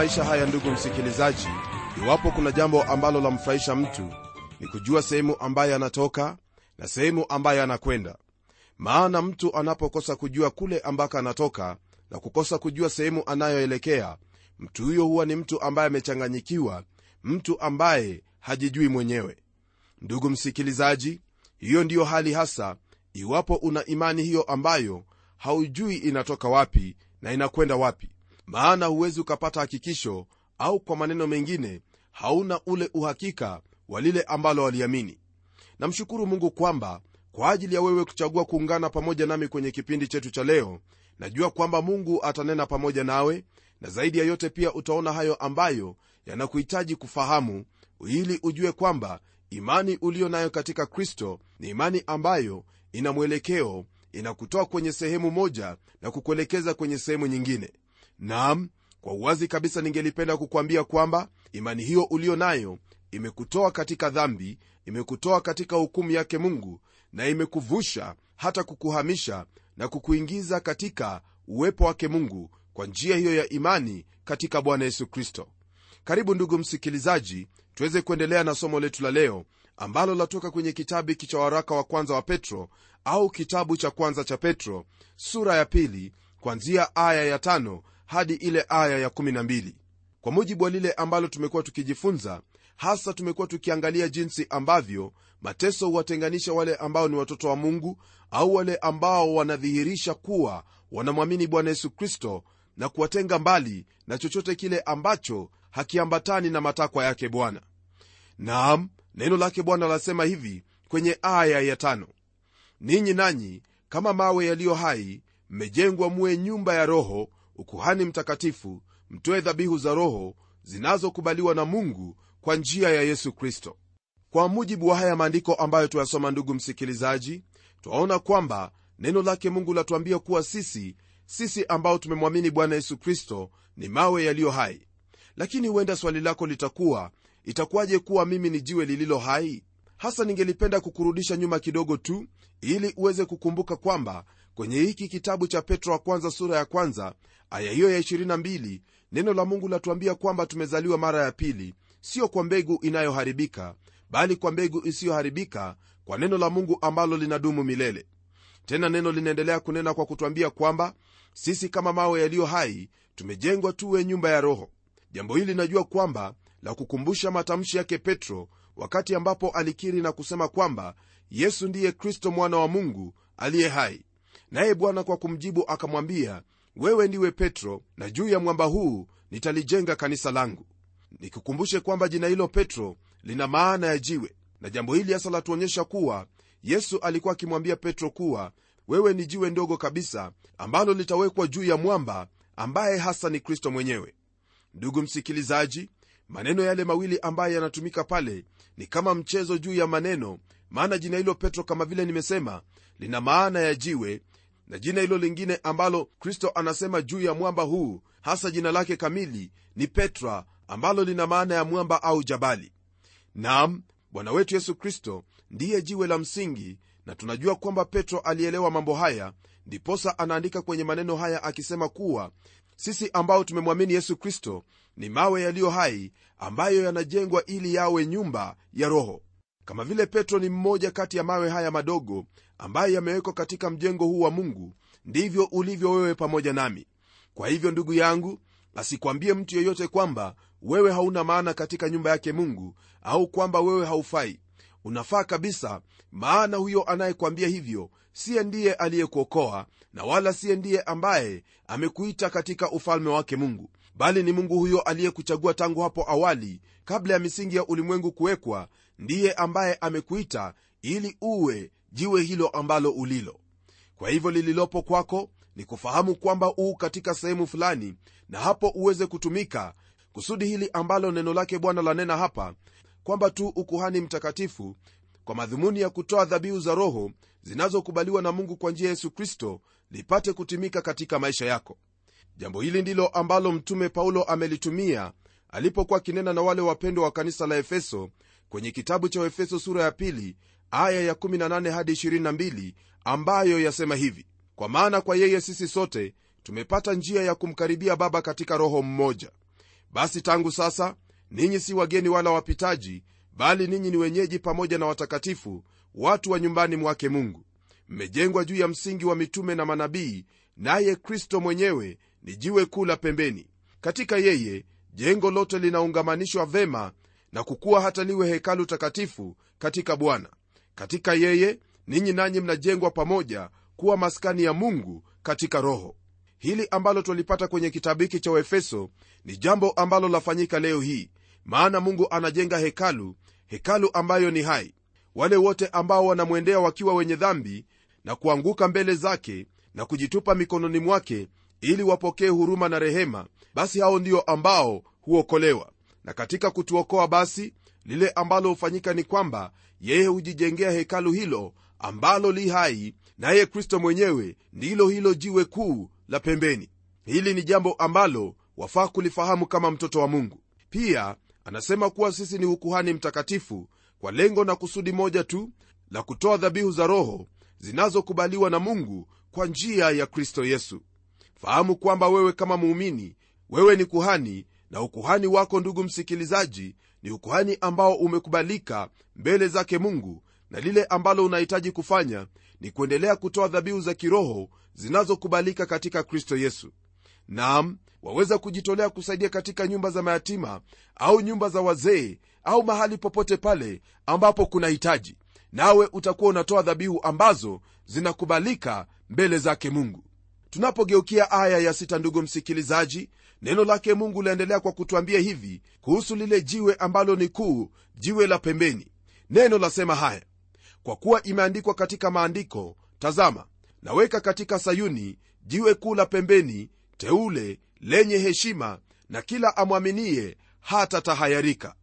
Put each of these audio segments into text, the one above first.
maisha haya ndugu msikilizaji. Iwapo kuna jambo ambalo lamfurahisha mtu ni kujua sehemu ambayo anatoka na sehemu ambayo anakwenda. Maana mtu anapokosa kujua kule ambako anatoka na kukosa kujua sehemu anayoelekea mtu huyo huwa ni mtu ambaye amechanganyikiwa mtu ambaye hajijui mwenyewe. Ndugu msikilizaji hiyo ndiyo hali hasa iwapo una imani hiyo ambayo haujui inatoka wapi na inakwenda wapi maana huwezi ukapata hakikisho au kwa maneno mengine hauna ule uhakika wa lile ambalo waliamini. Namshukuru mungu kwamba kwa ajili ya wewe kuchagua kuungana pamoja nami kwenye kipindi chetu cha leo najua kwamba mungu atanena pamoja nawe na zaidi ya yote pia utaona hayo ambayo yanakuhitaji kufahamu ili ujue kwamba imani uliyo nayo katika kristo ni imani ambayo ina mwelekeo inakutoa kwenye sehemu moja na kukuelekeza kwenye sehemu nyingine naam kwa uwazi kabisa ningelipenda kukwambia kwamba imani hiyo uliyo nayo imekutoa katika dhambi imekutoa katika hukumu yake mungu na imekuvusha hata kukuhamisha na kukuingiza katika uwepo wake mungu kwa njia hiyo ya imani katika bwana yesu kristo. Karibu ndugu msikilizaji tuweze kuendelea na somo letu la leo ambalo latoka kwenye kitabu hiki cha waraka wa kwanza wa petro au kitabu cha kwanza cha petro sura ya pili kwanzia aya ya tano hadi ile aya ya 12 kwa mujibu wa lile ambalo tumekuwa tukijifunza hasa tumekuwa tukiangalia jinsi ambavyo mateso huwatenganisha wale ambao ni watoto wa mungu au wale ambao wanadhihirisha kuwa wanamwamini bwana yesu kristo na kuwatenga mbali na chochote kile ambacho hakiambatani na matakwa yake bwana. Naam neno lake bwana lasema hivi kwenye aya ya tano. Ninyi nanyi kama mawe yaliyo hai mmejengwa muwe nyumba ya roho ukuhani mtakatifu mtoe dhabihu za roho zinazokubaliwa na mungu kwa njia ya yesu kristo. Kwa mujibu wa haya maandiko ambayo tuyasoma ndugu msikilizaji twaona kwamba neno lake mungu latuambia kuwa sisi sisi ambao tumemwamini bwana yesu kristo ni mawe yaliyo hai. Lakini huenda swali lako litakuwa itakuwaje kuwa mimi ni jiwe lililo hai? Hasa ningelipenda kukurudisha nyuma kidogo tu ili uweze kukumbuka kwamba kwenye hiki kitabu cha petro wa kwanza sura ya kwanza aya hiyo ya 22 neno la mungu latuambia kwamba tumezaliwa mara ya pili sio kwa mbegu inayoharibika bali kwa mbegu isiyoharibika kwa neno la mungu ambalo linadumu milele. Tena neno linaendelea kunena kwa kutwambia kwamba sisi kama mawe yaliyo hai tumejengwa tuwe nyumba ya roho. Jambo hili linajua kwamba la kukumbusha matamshi yake petro wakati ambapo alikiri na kusema kwamba yesu ndiye kristo mwana wa mungu aliye hai naye bwana kwa kumjibu akamwambia wewe ndiwe petro na juu ya mwamba huu nitalijenga kanisa langu. Nikukumbushe kwamba jina hilo petro lina maana ya jiwe. Na jambo hili hasa latuonyesha kuwa yesu alikuwa akimwambia petro kuwa wewe ni jiwe ndogo kabisa ambalo litawekwa juu ya mwamba ambaye hasa ni kristo mwenyewe. Ndugu msikilizaji maneno yale mawili ambayo yanatumika pale ni kama mchezo juu ya maneno maana jina hilo petro kama vile nimesema lina maana ya jiwe na jina hilo lingine ambalo kristo anasema juu ya mwamba huu hasa jina lake kamili ni petra ambalo lina maana ya mwamba au jabali. Nam bwana wetu yesu kristo ndiye jiwe la msingi na tunajua kwamba petro alielewa mambo haya ndiposa anaandika kwenye maneno haya akisema kuwa sisi ambao tumemwamini yesu kristo ni mawe yaliyo hai ambayo yanajengwa ili yawe nyumba ya roho. Kama vile petro ni mmoja kati ya mawe haya madogo ambayo yamewekwa katika mjengo huu wa mungu ndivyo ulivyo wewe pamoja nami. Kwa hivyo ndugu yangu asikwambie mtu yeyote kwamba wewe hauna maana katika nyumba yake mungu au kwamba wewe haufai. Unafaa kabisa maana huyo anayekwambia hivyo siye ndiye aliyekuokoa na wala siye ndiye ambaye amekuita katika ufalme wake mungu bali ni mungu huyo aliyekuchagua tangu hapo awali kabla ya misingi ya ulimwengu kuwekwa ndiye ambaye amekuita ili uwe jiwe hilo ambalo ulilo. Kwa hivyo lililopo kwako ni kufahamu kwamba uu katika sehemu fulani na hapo uweze kutumika kusudi hili ambalo neno lake bwana lanena hapa kwamba tu ukuhani mtakatifu kwa madhumuni ya kutoa dhabihu za roho zinazokubaliwa na mungu kwa njia yesu kristo lipate kutimika katika maisha yako. Jambo hili ndilo ambalo mtume paulo amelitumia alipokuwa akinena na wale wapendwa wa kanisa la efeso kwenye kitabu cha efeso sura ya pili aya ya 18 hadi 22 ambayo yasema hivi kwa maana kwa yeye sisi sote tumepata njia ya kumkaribia baba katika roho mmoja. Basi tangu sasa ninyi si wageni wala wapitaji bali ninyi ni wenyeji pamoja na watakatifu watu wa nyumbani mwake mungu. Mmejengwa juu ya msingi wa mitume na manabii naye kristo mwenyewe ni jiwe kuu la pembeni. Katika yeye jengo lote linaungamanishwa vema na kukuwa hata liwe hekalu takatifu katika bwana katika yeye ninyi nanyi mnajengwa pamoja kuwa maskani ya mungu katika roho. Hili ambalo twalipata kwenye kitabu hiki cha uefeso ni jambo ambalo lafanyika leo hii maana mungu anajenga hekalu hekalu ambayo ni hai. Wale wote ambao wanamwendea wakiwa wenye dhambi na kuanguka mbele zake na kujitupa mikononi mwake ili wapokee huruma na rehema basi hao ndio ambao huokolewa. Na katika kutuokoa basi lile ambalo hufanyika ni kwamba yeye hujijengea hekalu hilo ambalo li hai naye kristo mwenyewe ndilo hilo jiwe kuu la pembeni. Hili ni jambo ambalo wafaa kulifahamu kama mtoto wa mungu. Pia anasema kuwa sisi ni ukuhani mtakatifu kwa lengo na kusudi moja tu la kutoa dhabihu za roho zinazokubaliwa na mungu kwa njia ya kristo yesu. Fahamu kwamba wewe kama muumini wewe ni kuhani na ukuhani wako ndugu msikilizaji ni ukuhani ambao umekubalika mbele zake mungu na lile ambalo unahitaji kufanya ni kuendelea kutoa dhabihu za kiroho zinazokubalika katika kristo yesu. Nam waweza kujitolea kusaidia katika nyumba za mayatima au nyumba za wazee au mahali popote pale ambapo kuna hitaji. Nawe utakuwa unatoa dhabihu ambazo zinakubalika mbele zake mungu tunapogeukia aya ya sita ndugu msikilizaji neno lake mungu laendelea kwa kutwambia hivi kuhusu lile jiwe ambalo ni kuu jiwe la pembeni. Neno lasema haya kwa kuwa imeandikwa katika maandiko tazama naweka katika sayuni jiwe kuu la pembeni teule lenye heshima na kila amwaminie hata tahayarika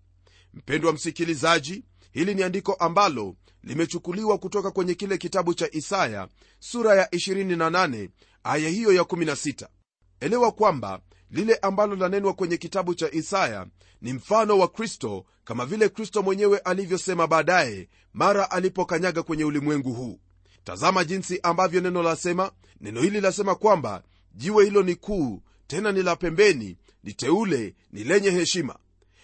mpendwa msikilizaji hili ni andiko ambalo limechukuliwa kutoka kwenye kile kitabu cha isaya sura ya 28 aya hiyo ya 16 elewa kwamba lile ambalo lanenwa kwenye kitabu cha isaya ni mfano wa kristo kama vile kristo mwenyewe alivyosema baadaye mara alipokanyaga kwenye ulimwengu huu. Tazama jinsi ambavyo neno lasema. Neno hili lasema kwamba jiwe hilo ni kuu tena ni la pembeni ni teule ni lenye heshima.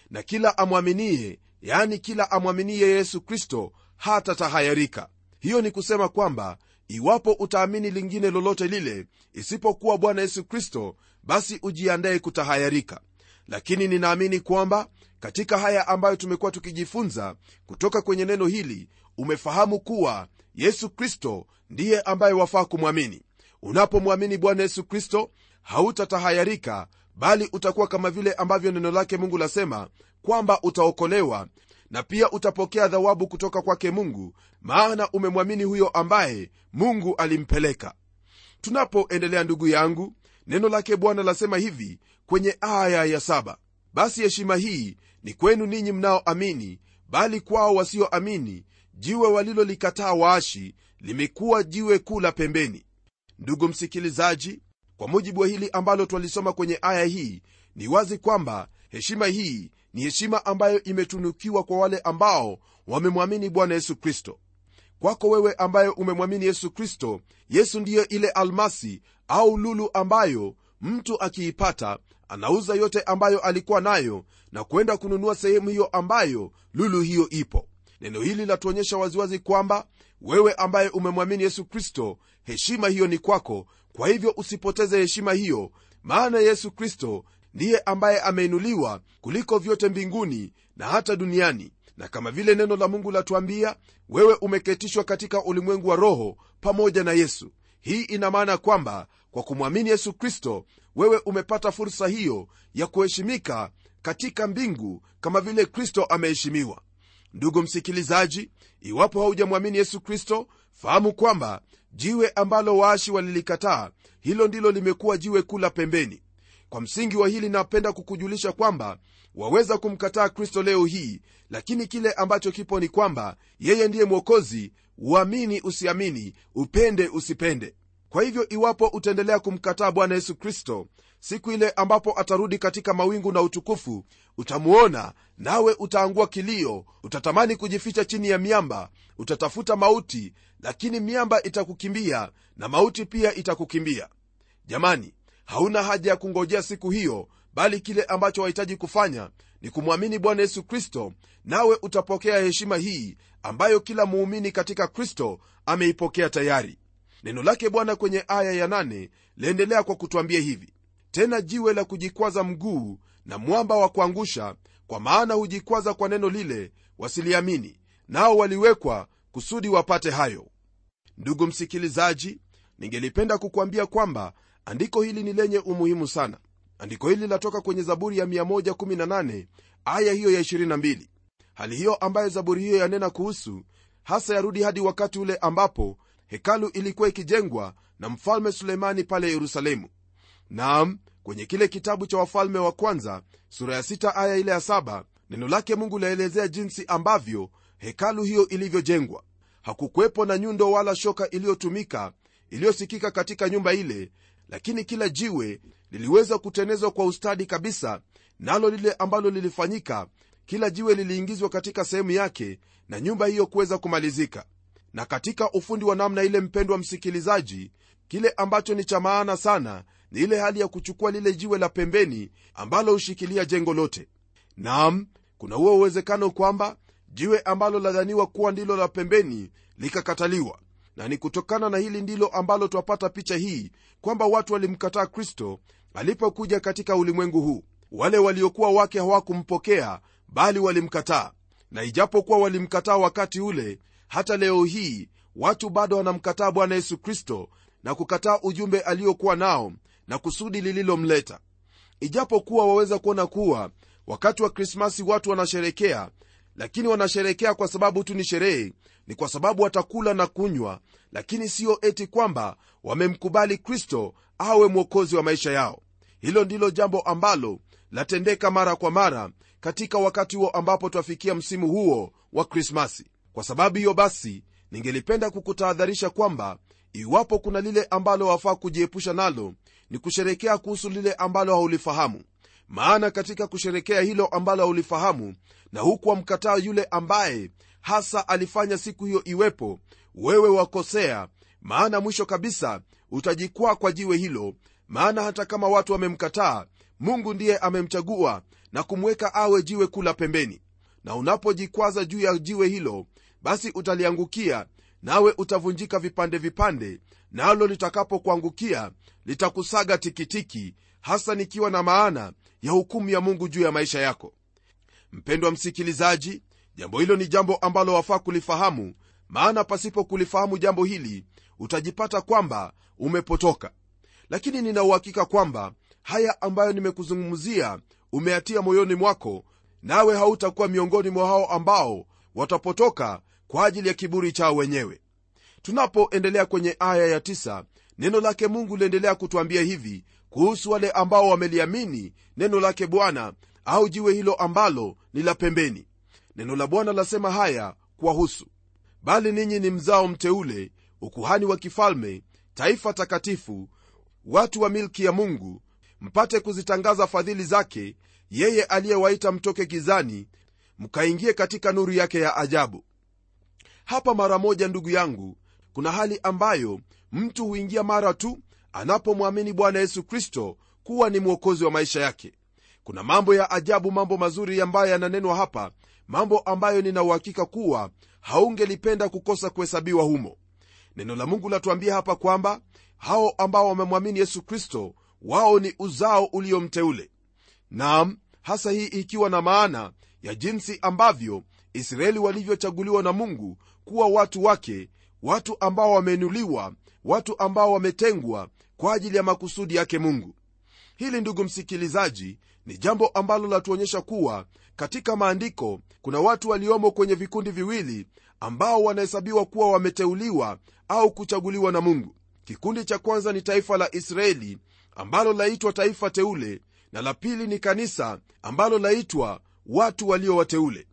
Na kila amwaminie yani kila amwaminie yesu kristo hata tahayarika hiyo ni kusema kwamba iwapo utaamini lingine lolote lile isipokuwa bwana yesu kristo basi ujiandaye kutahayarika. Lakini ninaamini kwamba katika haya ambayo tumekuwa tukijifunza kutoka kwenye neno hili umefahamu kuwa yesu kristo ndiye ambaye wafaa kumwamini. Unapomwamini bwana yesu kristo hautatahayarika bali utakuwa kama vile ambavyo neno lake mungu lasema kwamba utaokolewa na pia utapokea thawabu kutoka kwake mungu maana umemwamini huyo ambaye mungu alimpeleka. Tunapoendelea ndugu yangu neno lake bwana lasema hivi kwenye aya ya saba. Basi heshima hii ni kwenu ninyi mnaoamini bali kwao wasioamini jiwe walilolikataa waashi limekuwa jiwe kuu la pembeni. Ndugu msikilizaji kwa mujibu wa hili ambalo twalisoma kwenye aya hii ni wazi kwamba heshima hii ni heshima ambayo imetunukiwa kwa wale ambao wamemwamini bwana yesu kristo. Kwako wewe ambaye umemwamini yesu kristo yesu ndiyo ile almasi au lulu ambayo mtu akiipata anauza yote ambayo alikuwa nayo na kwenda kununua sehemu hiyo ambayo lulu hiyo ipo. Neno hili latuonyesha waziwazi kwamba wewe ambaye umemwamini yesu kristo heshima hiyo ni kwako. Kwa hivyo usipoteze heshima hiyo maana yesu kristo ndiye ambaye ameinuliwa kuliko vyote mbinguni na hata duniani. Na kama vile neno la mungu latuambia wewe umeketishwa katika ulimwengu wa roho pamoja na yesu. Hii ina maana kwamba kwa kumwamini yesu kristo wewe umepata fursa hiyo ya kuheshimika katika mbingu kama vile kristo ameheshimiwa. Ndugu msikilizaji iwapo haujamwamini yesu kristo fahamu kwamba jiwe ambalo waashi walilikataa hilo ndilo limekuwa jiwe kula pembeni kwa msingi wa hili napenda kukujulisha kwamba waweza kumkataa kristo leo hii lakini kile ambacho kipo ni kwamba yeye ndiye mwokozi. Uamini usiamini upende usipende. Kwa hivyo iwapo utaendelea kumkataa bwana yesu kristo siku ile ambapo atarudi katika mawingu na utukufu utamuona nawe utaangua kilio utatamani kujificha chini ya miamba utatafuta mauti lakini miamba itakukimbia na mauti pia itakukimbia. Jamani hauna haja ya kungojea siku hiyo bali kile ambacho wahitaji kufanya ni kumwamini bwana yesu kristo nawe utapokea heshima hii ambayo kila muumini katika kristo ameipokea tayari. Neno lake bwana kwenye aya ya nane laendelea kwa kutwambia hivi tena jiwe la kujikwaza mguu na mwamba wa kuangusha kwa maana hujikwaza kwa neno lile wasiliamini nao waliwekwa kusudi wapate hayo. Ndugu msikilizaji ningelipenda kukuambia kwamba andiko hili ni lenye umuhimu sana. Andiko hili latoka kwenye zaburi ya 118 aya hiyo ya 22 hali hiyo ambayo zaburi hiyo yanena kuhusu hasa yarudi hadi wakati ule ambapo hekalu ilikuwa ikijengwa na mfalme suleimani pale yerusalemu. Naam kwenye kile kitabu cha wafalme wa kwanza sura ya 6 aya ile ya 7 neno lake mungu laelezea jinsi ambavyo hekalu hiyo ilivyojengwa. Hakukuwepo na nyundo wala shoka iliyotumika iliyosikika katika nyumba ile lakini kila jiwe liliweza kutenezwa kwa ustadi kabisa nalo lile ambalo lilifanyika kila jiwe liliingizwa katika sehemu yake na nyumba hiyo kuweza kumalizika. Na katika ufundi wa namna ile mpendwa msikilizaji kile ambacho ni cha maana sana ni ile hali ya kuchukua lile jiwe la pembeni ambalo hushikilia jengo lote. Nam kuna huo uwezekano kwamba jiwe ambalo ladhaniwa kuwa ndilo la pembeni likakataliwa na ni kutokana na hili ndilo ambalo twapata picha hii kwamba watu walimkataa kristo alipokuja katika ulimwengu huu. Wale waliokuwa wake hawakumpokea bali walimkataa. Na ijapokuwa walimkataa wakati ule hata leo hii watu bado wanamkataa bwana yesu kristo na kukataa ujumbe aliokuwa nao na kusudi lililomleta. Ijapokuwa waweza kuona kuwa wakati wa krismasi watu wanasherekea lakini wanasherekea kwa sababu tu ni sherehe ni kwa sababu watakula na kunywa. Lakini siyo eti kwamba wamemkubali kristo awe mwokozi wa maisha yao. Hilo ndilo jambo ambalo latendeka mara kwa mara katika wakati huo ambapo twafikia msimu huo wa krismasi. Kwa sababu hiyo basi ningelipenda kukutahadharisha kwamba iwapo kuna lile ambalo wafaa kujiepusha nalo ni kusherekea kuhusu lile ambalo haulifahamu maana katika kusherekea hilo ambalo ulifahamu na huku wamkataa yule ambaye hasa alifanya siku hiyo iwepo wewe wakosea. Maana mwisho kabisa utajikwaa kwa jiwe hilo. Maana hata kama watu wamemkataa mungu ndiye amemchagua na kumweka awe jiwe kula pembeni. Na unapojikwaza juu ya jiwe hilo basi utaliangukia nawe utavunjika vipande vipande nalo na litakapokuangukia litakusaga tikitiki hasa nikiwa na maana ya hukumu ya mungu juu ya maisha yako. Mpendwa msikilizaji jambo hilo ni jambo ambalo wafaa kulifahamu maana pasipo kulifahamu jambo hili utajipata kwamba umepotoka. Lakini ninauhakika kwamba haya ambayo nimekuzungumzia umeatia moyoni mwako nawe hautakuwa miongoni mwa hao ambao watapotoka kwa ajili ya kiburi chao wenyewe. Tunapoendelea kwenye aya ya 9 neno lake mungu liendelea kutwambia hivi kuhusu wale ambao wameliamini neno lake bwana au jiwe hilo ambalo ni la pembeni. Neno la bwana lasema haya kuwahusu. Bali ninyi ni mzao mteule ukuhani wa kifalme taifa takatifu watu wa milki ya mungu mpate kuzitangaza fadhili zake yeye aliyewaita mtoke gizani mkaingie katika nuru yake ya ajabu. Hapa mara moja ndugu yangu kuna hali ambayo mtu huingia mara tu anapomwamini bwana yesu kristo kuwa ni mwokozi wa maisha yake. Kuna mambo ya ajabu mambo mazuri ambayo yananenwa hapa mambo ambayo ninauhakika kuwa haungelipenda kukosa kuhesabiwa humo. Neno la mungu latuambia hapa kwamba hao ambao wamemwamini yesu kristo wao ni uzao uliomteule nam hasa hii ikiwa na maana ya jinsi ambavyo israeli walivyochaguliwa na mungu kuwa watu wake watu ambao wameinuliwa watu ambao wametengwa kwa ajili ya makusudi yake mungu. Hili ndugu msikilizaji ni jambo ambalo latuonyesha kuwa katika maandiko kuna watu waliomo kwenye vikundi viwili ambao wanahesabiwa kuwa wameteuliwa au kuchaguliwa na mungu. Kikundi cha kwanza ni taifa la israeli ambalo laitwa taifa teule na la pili ni kanisa ambalo laitwa watu walio wateule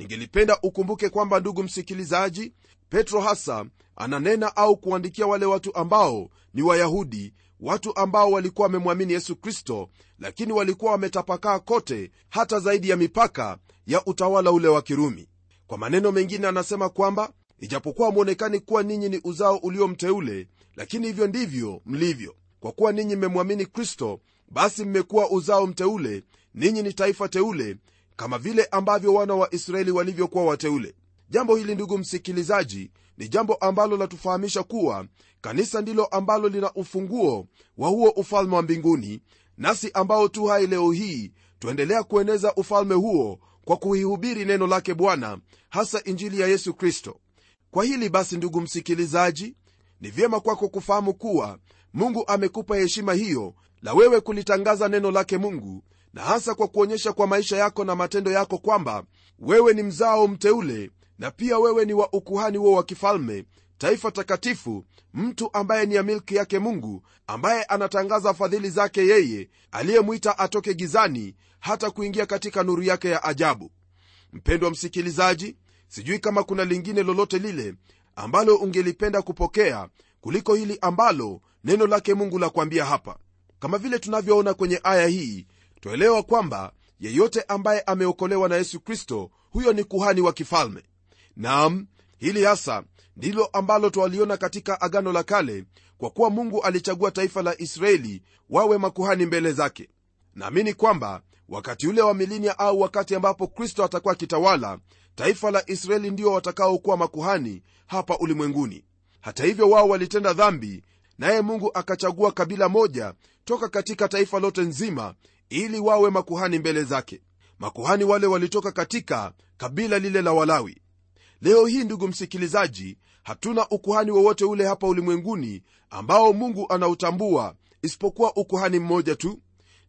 ningelipenda ukumbuke kwamba ndugu msikilizaji petro hasa ananena au kuandikia wale watu ambao ni wayahudi watu ambao walikuwa wamemwamini yesu kristo lakini walikuwa wametapakaa kote hata zaidi ya mipaka ya utawala ule wa kirumi. Kwa maneno mengine anasema kwamba ijapokuwa mwonekani kuwa ninyi ni uzao uliomteule lakini hivyo ndivyo mlivyo. Kwa kuwa ninyi mmemwamini kristo basi mmekuwa uzao mteule ninyi ni taifa teule kama vile ambavyo wana wa israeli walivyokuwa wateule. Jambo hili ndugu msikilizaji ni jambo ambalo latufahamisha kuwa kanisa ndilo ambalo lina ufunguo wa huo ufalme wa mbinguni nasi ambao tu hai leo hii twaendelea kueneza ufalme huo kwa kuihubiri neno lake bwana hasa injili ya yesu kristo. Kwa hili basi ndugu msikilizaji ni vyema kwako kufahamu kuwa mungu amekupa heshima hiyo la wewe kulitangaza neno lake mungu na hasa kwa kuonyesha kwa maisha yako na matendo yako kwamba wewe ni mzao mteule na pia wewe ni wa ukuhani huo wa kifalme taifa takatifu mtu ambaye ni ya milki yake mungu ambaye anatangaza fadhili zake yeye aliyemwita atoke gizani hata kuingia katika nuru yake ya ajabu. Mpendwa msikilizaji sijui kama kuna lingine lolote lile ambalo ungelipenda kupokea kuliko hili ambalo neno lake mungu la kuambia hapa. Kama vile tunavyoona kwenye aya hii twaelewa kwamba yeyote ambaye ameokolewa na yesu kristo huyo ni kuhani wa kifalme. Nam hili hasa ndilo ambalo twaliona katika agano la kale kwa kuwa mungu alichagua taifa la israeli wawe makuhani mbele zake. Naamini kwamba wakati ule wa milinia au wakati ambapo kristo atakuwa akitawala taifa la israeli ndio watakaokuwa makuhani hapa ulimwenguni. Hata hivyo wao walitenda dhambi naye mungu akachagua kabila moja toka katika taifa lote nzima ili wawe makuhani mbele zake. Makuhani wale walitoka katika kabila lile la walawi. Leo hii ndugu msikilizaji hatuna ukuhani wowote ule hapa ulimwenguni ambao mungu anautambua isipokuwa ukuhani mmoja tu.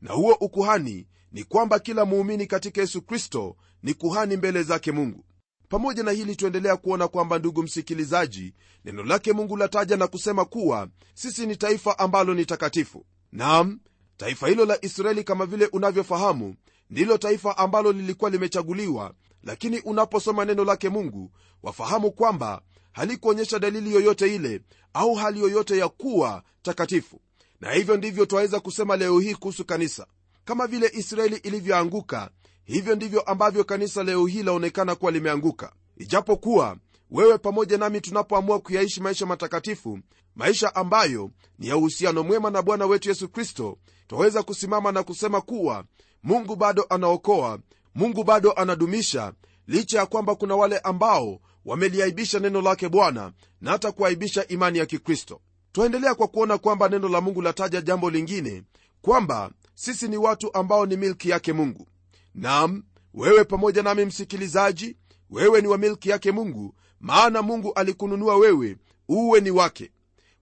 Na huo ukuhani ni kwamba kila muumini katika yesu kristo ni kuhani mbele zake mungu. Pamoja na hili tuendelea kuona kwamba ndugu msikilizaji neno lake mungu lataja na kusema kuwa sisi ni taifa ambalo ni takatifu. Nam taifa hilo la israeli kama vile unavyofahamu ndilo taifa ambalo lilikuwa limechaguliwa lakini unaposoma neno lake mungu wafahamu kwamba halikuonyesha dalili yoyote ile au hali yoyote ya kuwa takatifu. Na hivyo ndivyo twaweza kusema leo hii kuhusu kanisa. Kama vile israeli ilivyoanguka hivyo ndivyo ambavyo kanisa leo hii laonekana kuwa limeanguka. Ijapokuwa wewe pamoja nami tunapoamua kuyaishi maisha matakatifu maisha ambayo ni ya uhusiano mwema na bwana wetu yesu kristo twaweza kusimama na kusema kuwa mungu bado anaokoa mungu bado anadumisha licha ya kwamba kuna wale ambao wameliaibisha neno lake bwana na hata kuaibisha imani ya kikristo. Twaendelea kwa kuona kwamba neno la mungu lataja jambo lingine kwamba sisi ni watu ambao ni milki yake mungu. Nam wewe pamoja nami msikilizaji wewe ni wa milki yake mungu maana mungu alikununua wewe uwe ni wake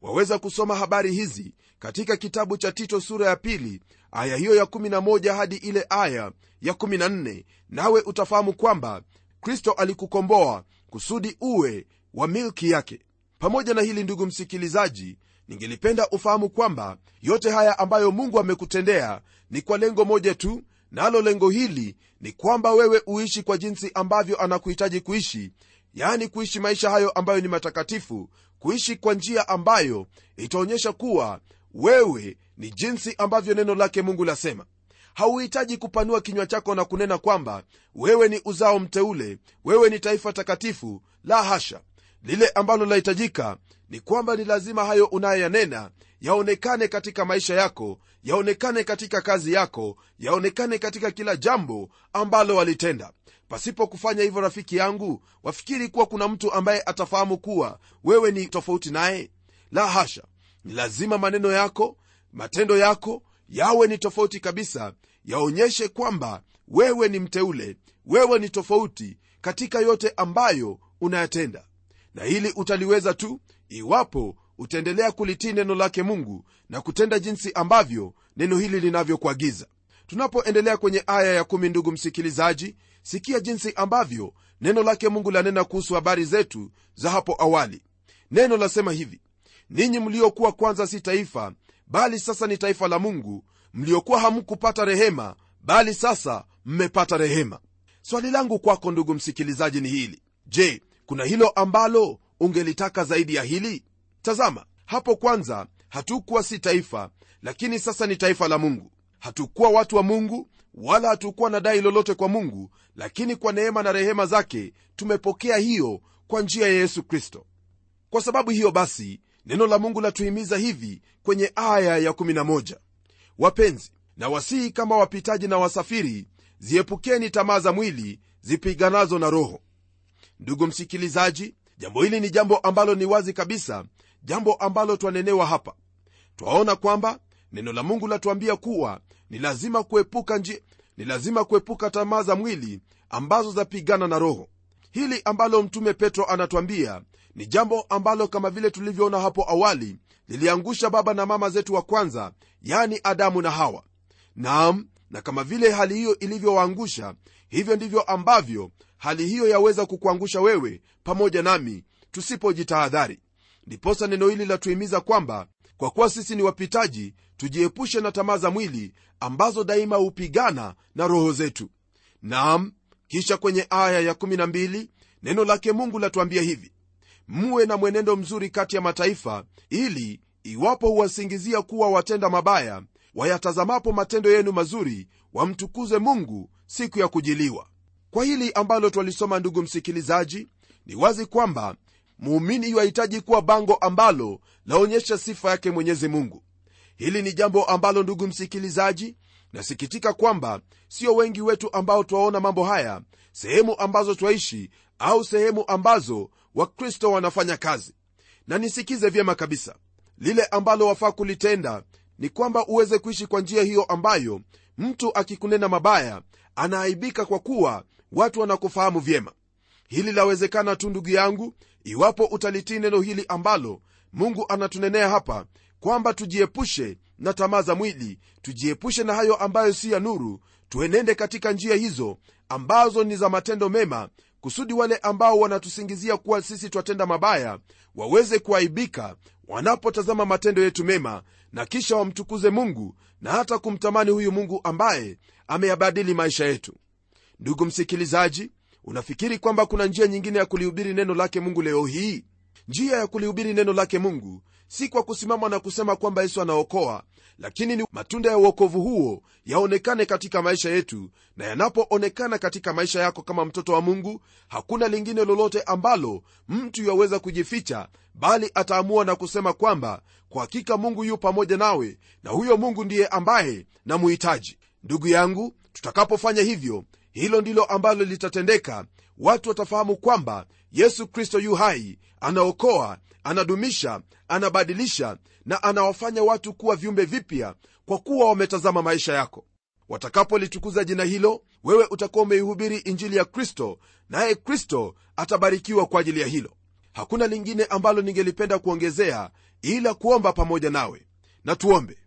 waweza kusoma habari hizi katika kitabu cha tito sura ya pili aya hiyo ya 11 hadi ile aya ya 14 nawe utafahamu kwamba kristo alikukomboa kusudi uwe wa milki yake. Pamoja na hili ndugu msikilizaji ningelipenda ufahamu kwamba yote haya ambayo mungu amekutendea ni kwa lengo moja tu nalo na lengo hili ni kwamba wewe uishi kwa jinsi ambavyo anakuhitaji kuishi yaani kuishi maisha hayo ambayo ni matakatifu kuishi kwa njia ambayo itaonyesha kuwa wewe ni jinsi ambavyo neno lake mungu lasema. Hauhitaji kupanua kinywa chako na kunena kwamba wewe ni uzao mteule wewe ni taifa takatifu la hasha. Lile ambalo lahitajika ni kwamba ni lazima hayo unayoyanena yaonekane katika maisha yako yaonekane katika kazi yako yaonekane katika kila jambo ambalo walitenda. Pasipo kufanya hivyo rafiki yangu wafikiri kuwa kuna mtu ambaye atafahamu kuwa wewe ni tofauti naye? La hasha! Ni lazima maneno yako matendo yako yawe ni tofauti kabisa yaonyeshe kwamba wewe ni mteule wewe ni tofauti katika yote ambayo unayatenda. Na hili utaliweza tu iwapo utaendelea kulitii neno lake mungu na kutenda jinsi ambavyo neno hili linavyokuagiza. Tunapoendelea kwenye aya ya kumi ndugu msikilizaji sikia jinsi ambavyo neno lake mungu lanena kuhusu habari zetu za hapo awali. Neno lasema hivi ninyi mliokuwa kwanza si taifa bali sasa ni taifa la mungu. Mliokuwa hamkupata rehema bali sasa mmepata rehema. Swali langu kwako ndugu msikilizaji ni hili. Je kuna hilo ambalo ungelitaka zaidi ya hili tazama hapo kwanza hatukuwa si taifa lakini sasa ni taifa la mungu. Hatukuwa watu wa mungu wala hatukuwa na dai lolote kwa mungu lakini kwa neema na rehema zake tumepokea hiyo kwa njia ya yesu kristo. Kwa sababu hiyo basi neno la mungu latuhimiza hivi kwenye aya ya11 wapenzi na wasihi kama wapitaji na wasafiri ziepukeni tamaa za mwili zipiganazo na roho. Ndugu msikilizaji jambo hili ni jambo ambalo ni wazi kabisa jambo ambalo twanenewa hapa. Twaona kwamba neno la mungu latuambia kuwa ni lazima kuepuka nji, ni lazima kuepuka tamaa za mwili ambazo zapigana na roho. Hili ambalo mtume petro anatwambia ni jambo ambalo kama vile tulivyoona hapo awali liliangusha baba na mama zetu wa kwanza yani adamu na hawa. Naam na kama vile hali hiyo ilivyowaangusha hivyo ndivyo ambavyo hali hiyo yaweza kukuangusha wewe pamoja nami tusipojitahadhari ndiposa neno hili latuhimiza kwamba kwa kuwa sisi ni wapitaji tujiepushe na tamaa za mwili ambazo daima hupigana na roho zetu. Nam kisha kwenye aya ya12 neno lake mungu latuambia hivi. Muwe na mwenendo mzuri kati ya mataifa ili iwapo huwasingizia kuwa watenda mabaya wayatazamapo matendo yenu mazuri wamtukuze mungu siku ya kujiliwa. Kwa hili ambalo twalisoma ndugu msikilizaji ni wazi kwamba muumini yuahitaji kuwa bango ambalo laonyesha sifa yake mwenyezi mungu. Hili ni jambo ambalo ndugu msikilizaji nasikitika kwamba sio wengi wetu ambao twaona mambo haya sehemu ambazo twaishi au sehemu ambazo wakristo wanafanya kazi. Na nisikize vyema kabisa. Lile ambalo wafaa kulitenda ni kwamba uweze kuishi kwa njia hiyo ambayo mtu akikunena mabaya anaaibika kwa kuwa watu wanakufahamu vyema. Hili lawezekana tu ndugu yangu iwapo utalitii neno hili ambalo mungu anatunenea hapa kwamba tujiepushe na tamaa za mwili tujiepushe na hayo ambayo si ya nuru tuenende katika njia hizo ambazo ni za matendo mema kusudi wale ambao wanatusingizia kuwa sisi twatenda mabaya waweze kuaibika wanapotazama matendo yetu mema na kisha wamtukuze mungu na hata kumtamani huyu mungu ambaye ameyabadili maisha yetu. Ndugu msikilizaji unafikiri kwamba kuna njia nyingine ya kulihubiri neno lake mungu leo hii? Njia ya kulihubiri neno lake mungu si kwa kusimama na kusema kwamba yesu anaokoa lakini ni matunda ya uokovu huo yaonekane katika maisha yetu na yanapoonekana katika maisha yako kama mtoto wa mungu hakuna lingine lolote ambalo mtu yaweza kujificha bali ataamua na kusema kwamba kwa hakika mungu yu pamoja nawe na huyo mungu ndiye ambaye namuhitaji. Ndugu yangu tutakapofanya hivyo hilo ndilo ambalo litatendeka. Watu watafahamu kwamba yesu kristo yu hai anaokoa anadumisha anabadilisha na anawafanya watu kuwa viumbe vipya kwa kuwa wametazama maisha yako. Watakapolitukuza jina hilo wewe utakuwa umeihubiri injili ya kristo naye kristo atabarikiwa kwa ajili ya hilo. Hakuna lingine ambalo ningelipenda kuongezea ila kuomba pamoja nawe. Na tuombe.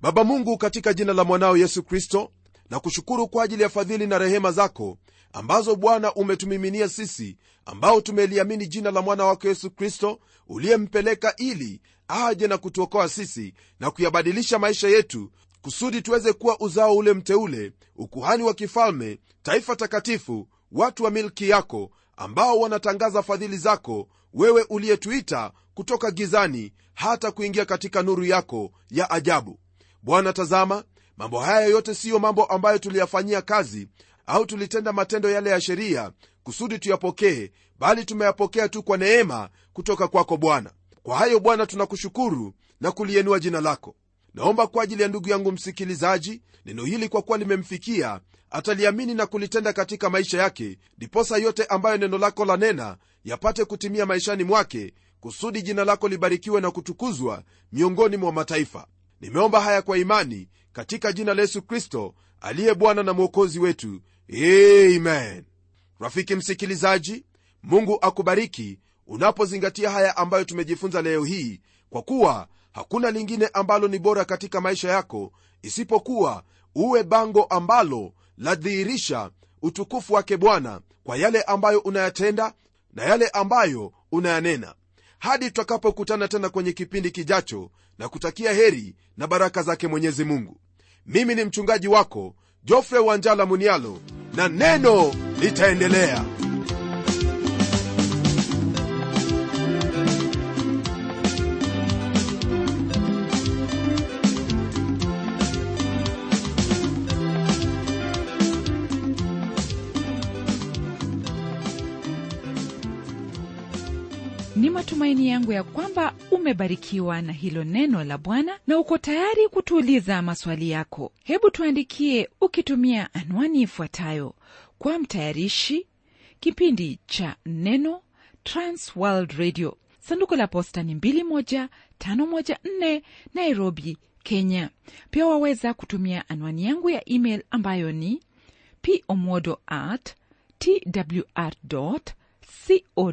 Baba mungu katika jina la mwanao yesu kristo na kushukuru kwa ajili ya fadhili na rehema zako ambazo bwana umetumiminia sisi ambao tumeliamini jina la mwana wako yesu kristo uliyempeleka ili aje na kutuokoa sisi na kuyabadilisha maisha yetu kusudi tuweze kuwa uzao ule mteule ukuhani wa kifalme taifa takatifu watu wa milki yako ambao wanatangaza fadhili zako wewe uliyetuita kutoka gizani hata kuingia katika nuru yako ya ajabu. Bwana tazama mambo haya yote siyo mambo ambayo tuliyafanyia kazi au tulitenda matendo yale ya sheria kusudi tuyapokee bali tumeyapokea tu kwa neema kutoka kwako bwana. Kwa hayo bwana tunakushukuru na kulienua jina lako. Naomba kwa ajili ya ndugu yangu msikilizaji neno hili kwa kuwa limemfikia ataliamini na kulitenda katika maisha yake ndiposa yote ambayo neno lako lanena yapate kutimia maishani mwake kusudi jina lako libarikiwe na kutukuzwa miongoni mwa mataifa. Nimeomba haya kwa imani katika jina la yesu kristo aliye bwana na mwokozi wetu. Amen. Rafiki msikilizaji mungu akubariki unapozingatia haya ambayo tumejifunza leo hii kwa kuwa hakuna lingine ambalo ni bora katika maisha yako isipokuwa uwe bango ambalo ladhihirisha utukufu wake bwana kwa yale ambayo unayatenda na yale ambayo unayanena hadi tutakapokutana tena kwenye kipindi kijacho na kutakia heri na baraka zake mwenyezi mungu. Mimi ni mchungaji wako jofre wanjala munialo na neno litaendelea matumaini yangu ya kwamba umebarikiwa na hilo neno la Bwana na uko tayari kutuuliza maswali yako. Hebu tuandikie ukitumia anwani ifuatayo: kwa mtayarishi kipindi cha Neno, Trans World Radio, sanduku la posta ni 21514 Nairobi, Kenya. Pia waweza kutumia anwani yangu ya email ambayo ni pomodo at twr co